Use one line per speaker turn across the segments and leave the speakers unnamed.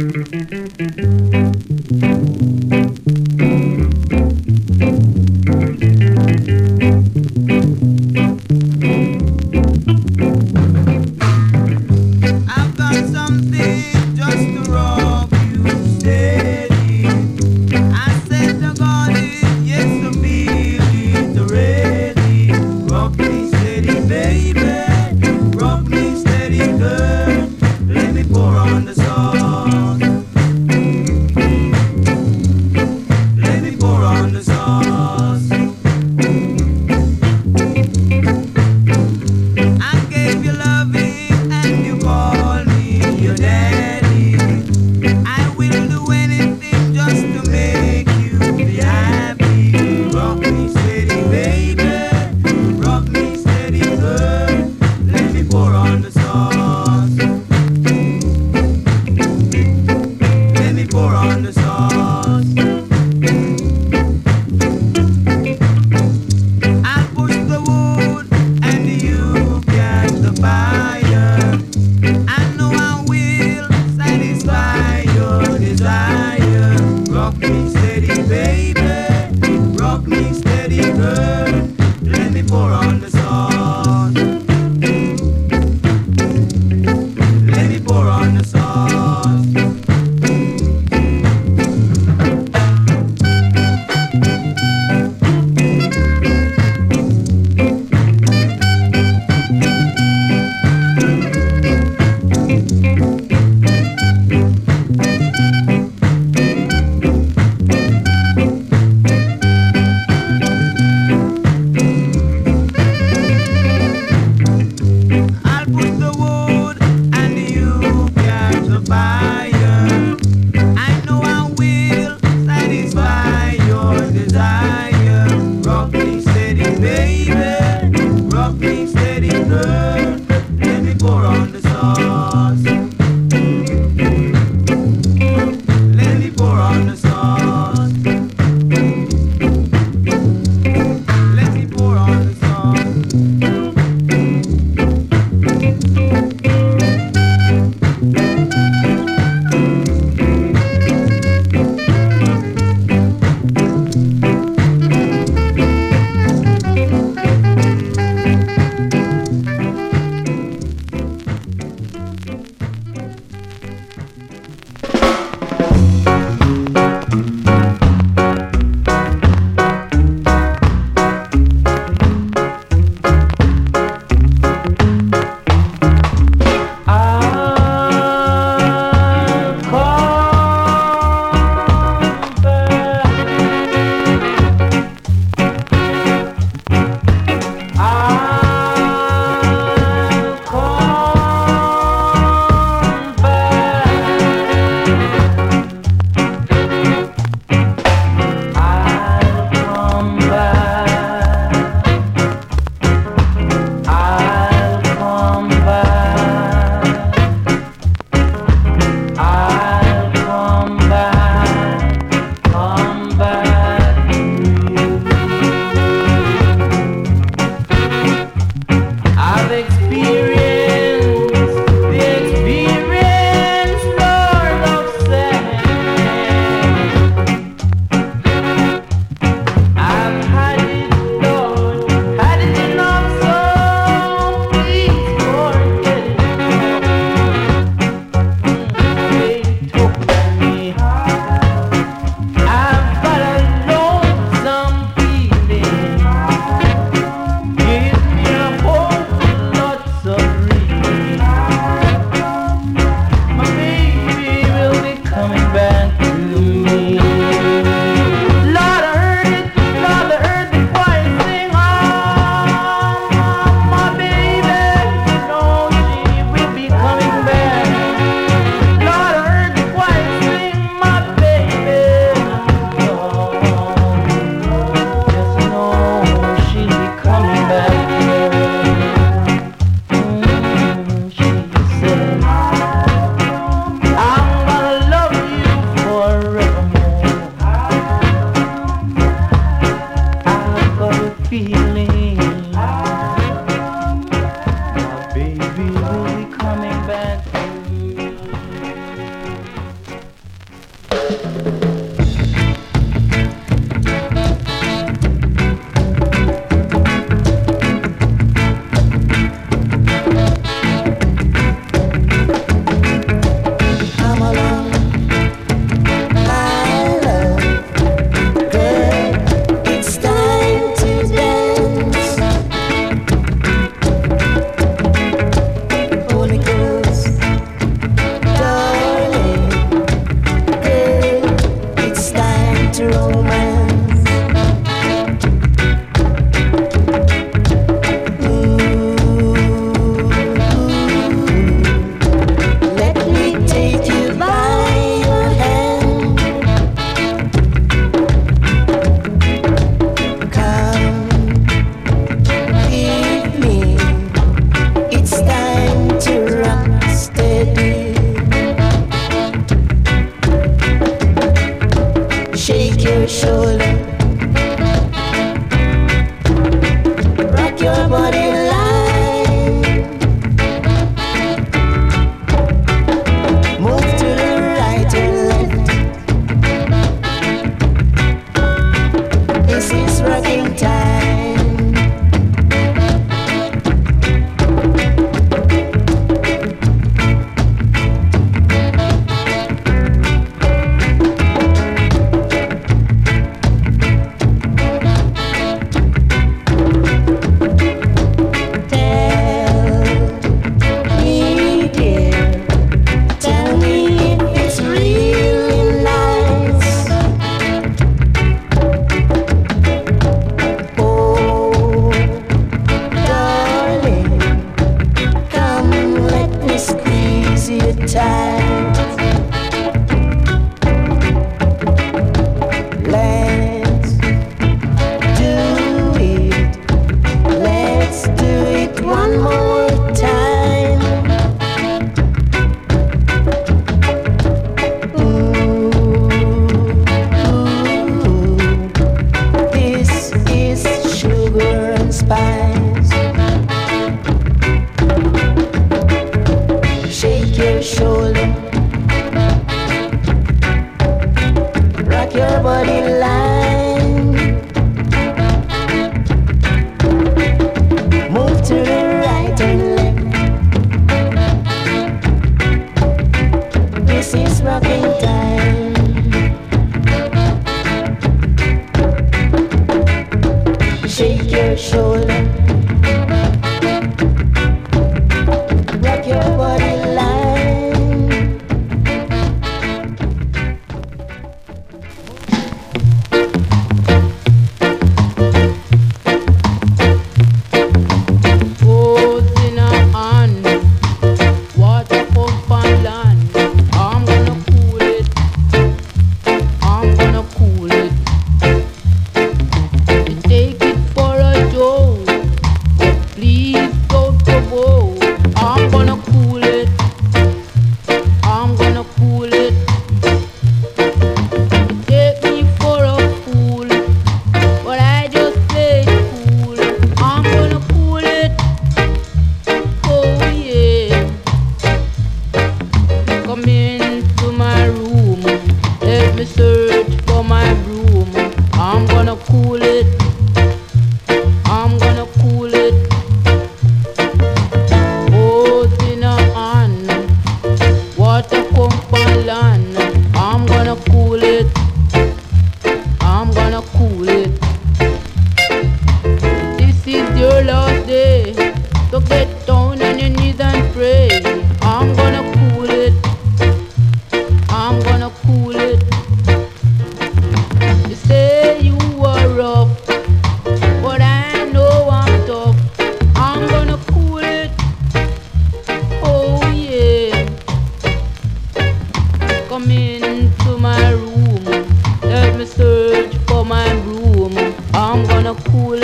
Let me pour on the sauce.
me search for my room. I'm gonna cool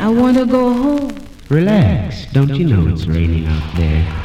I
wanna go home.
Relax, don't you know it's raining out there?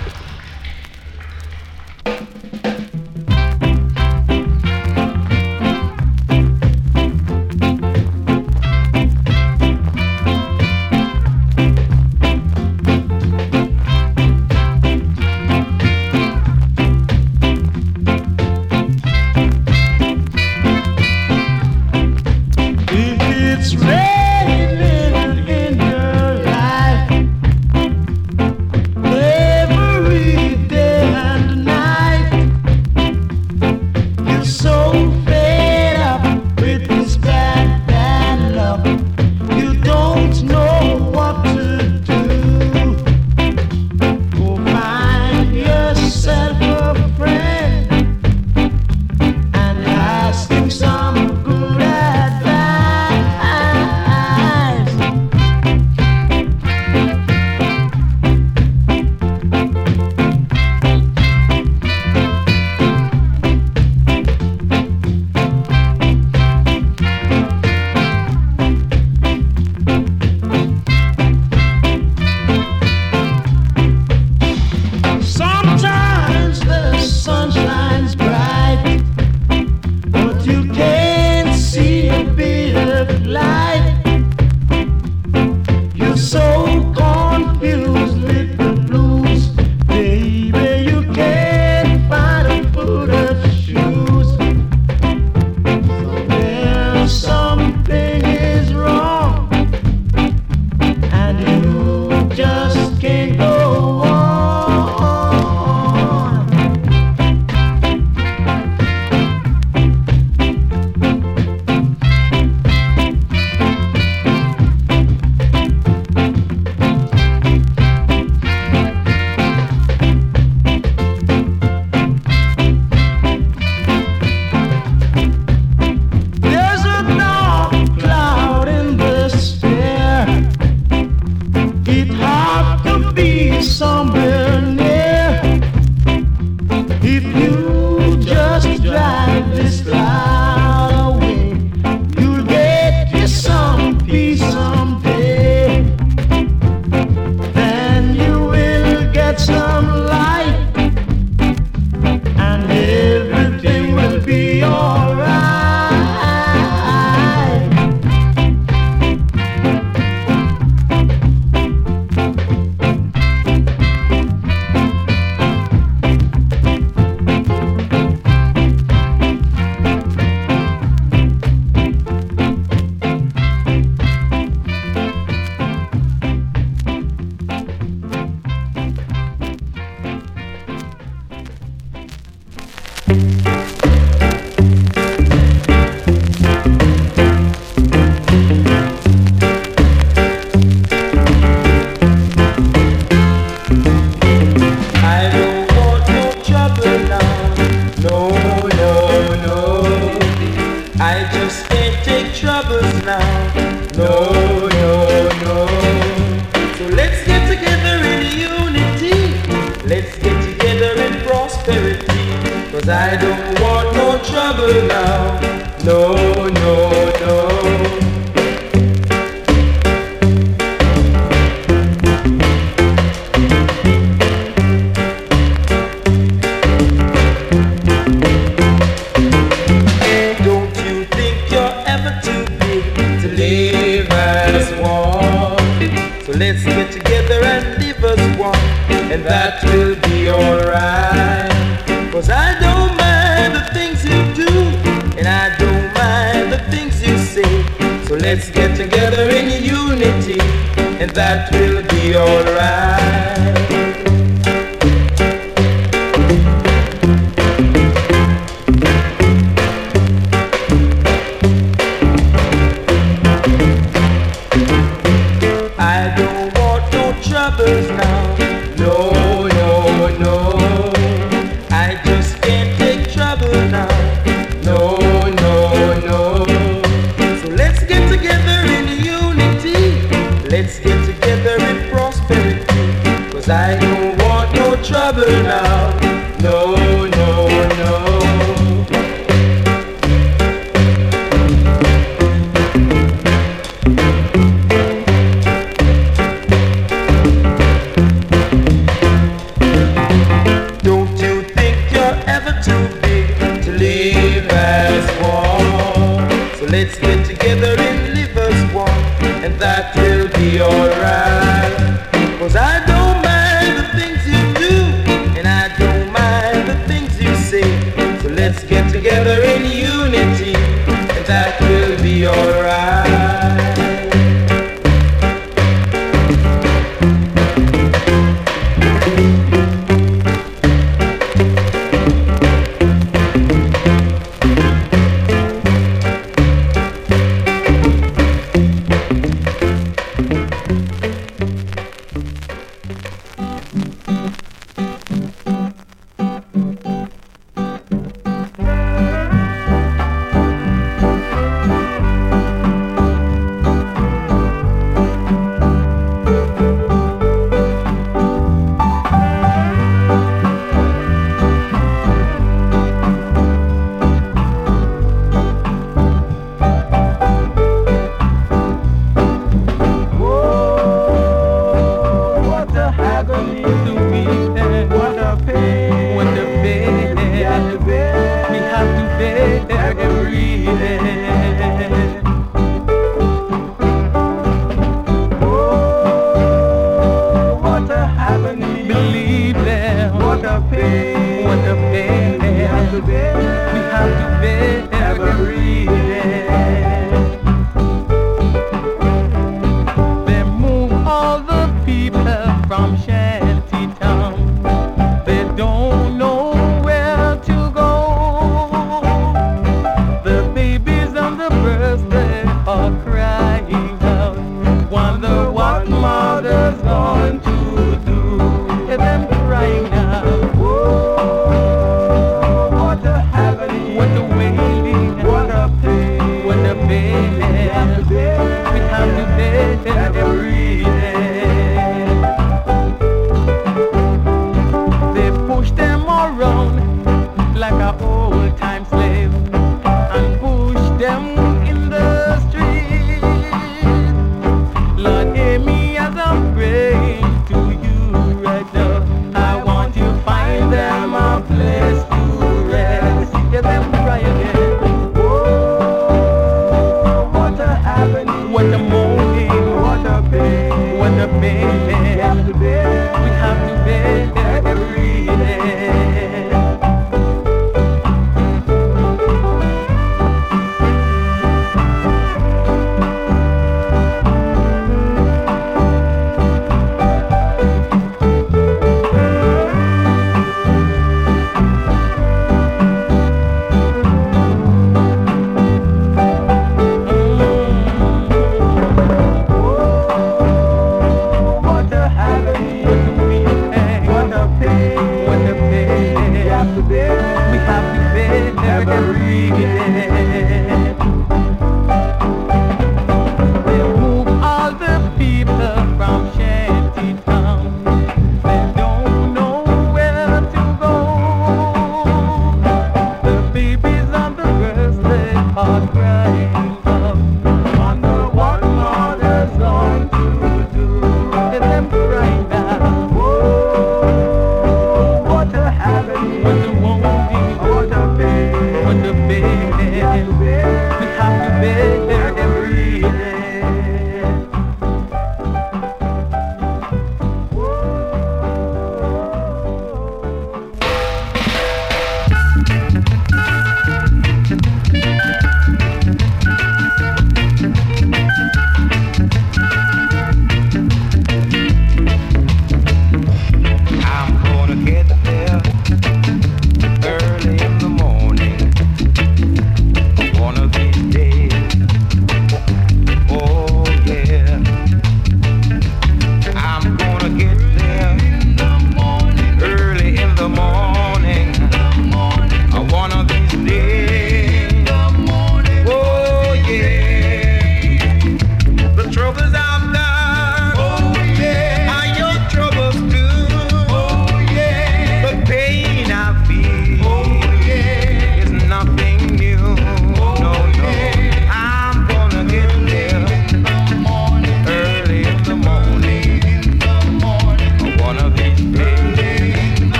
That will be alright.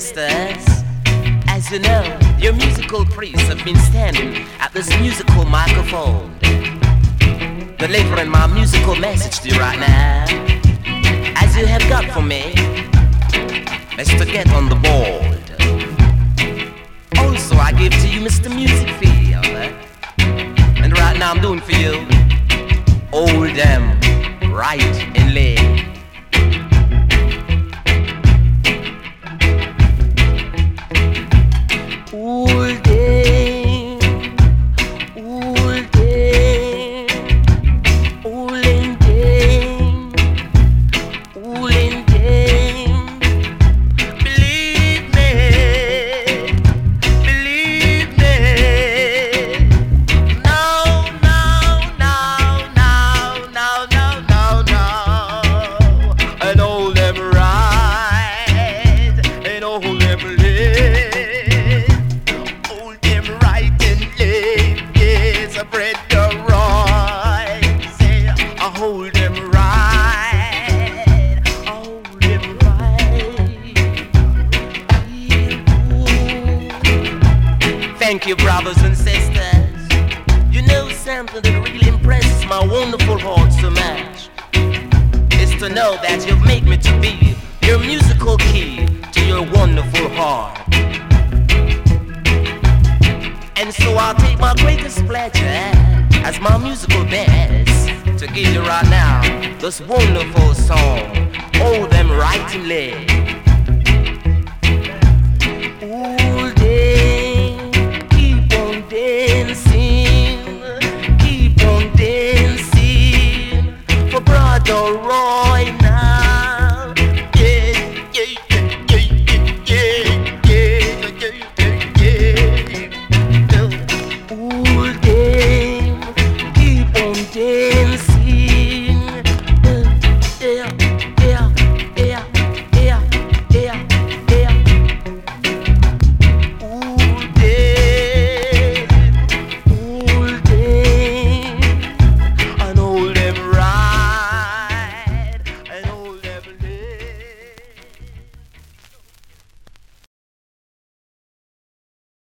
Sisters, as you know, your musical priests have been standing at this musical microphone, delivering my musical message to you right now. As you have got for me, Mr. Get on the board. Also, I give to you Mr. Music Field. And right now I'm doing for you, Old them right in lane. Thank you, brothers and sisters. You know something that really impresses my wonderful heart so much is to know that you've made me to be your musical key to your wonderful heart. And so I'll take my greatest pleasure as my musical best to give you right now this wonderful song, All Them Right and.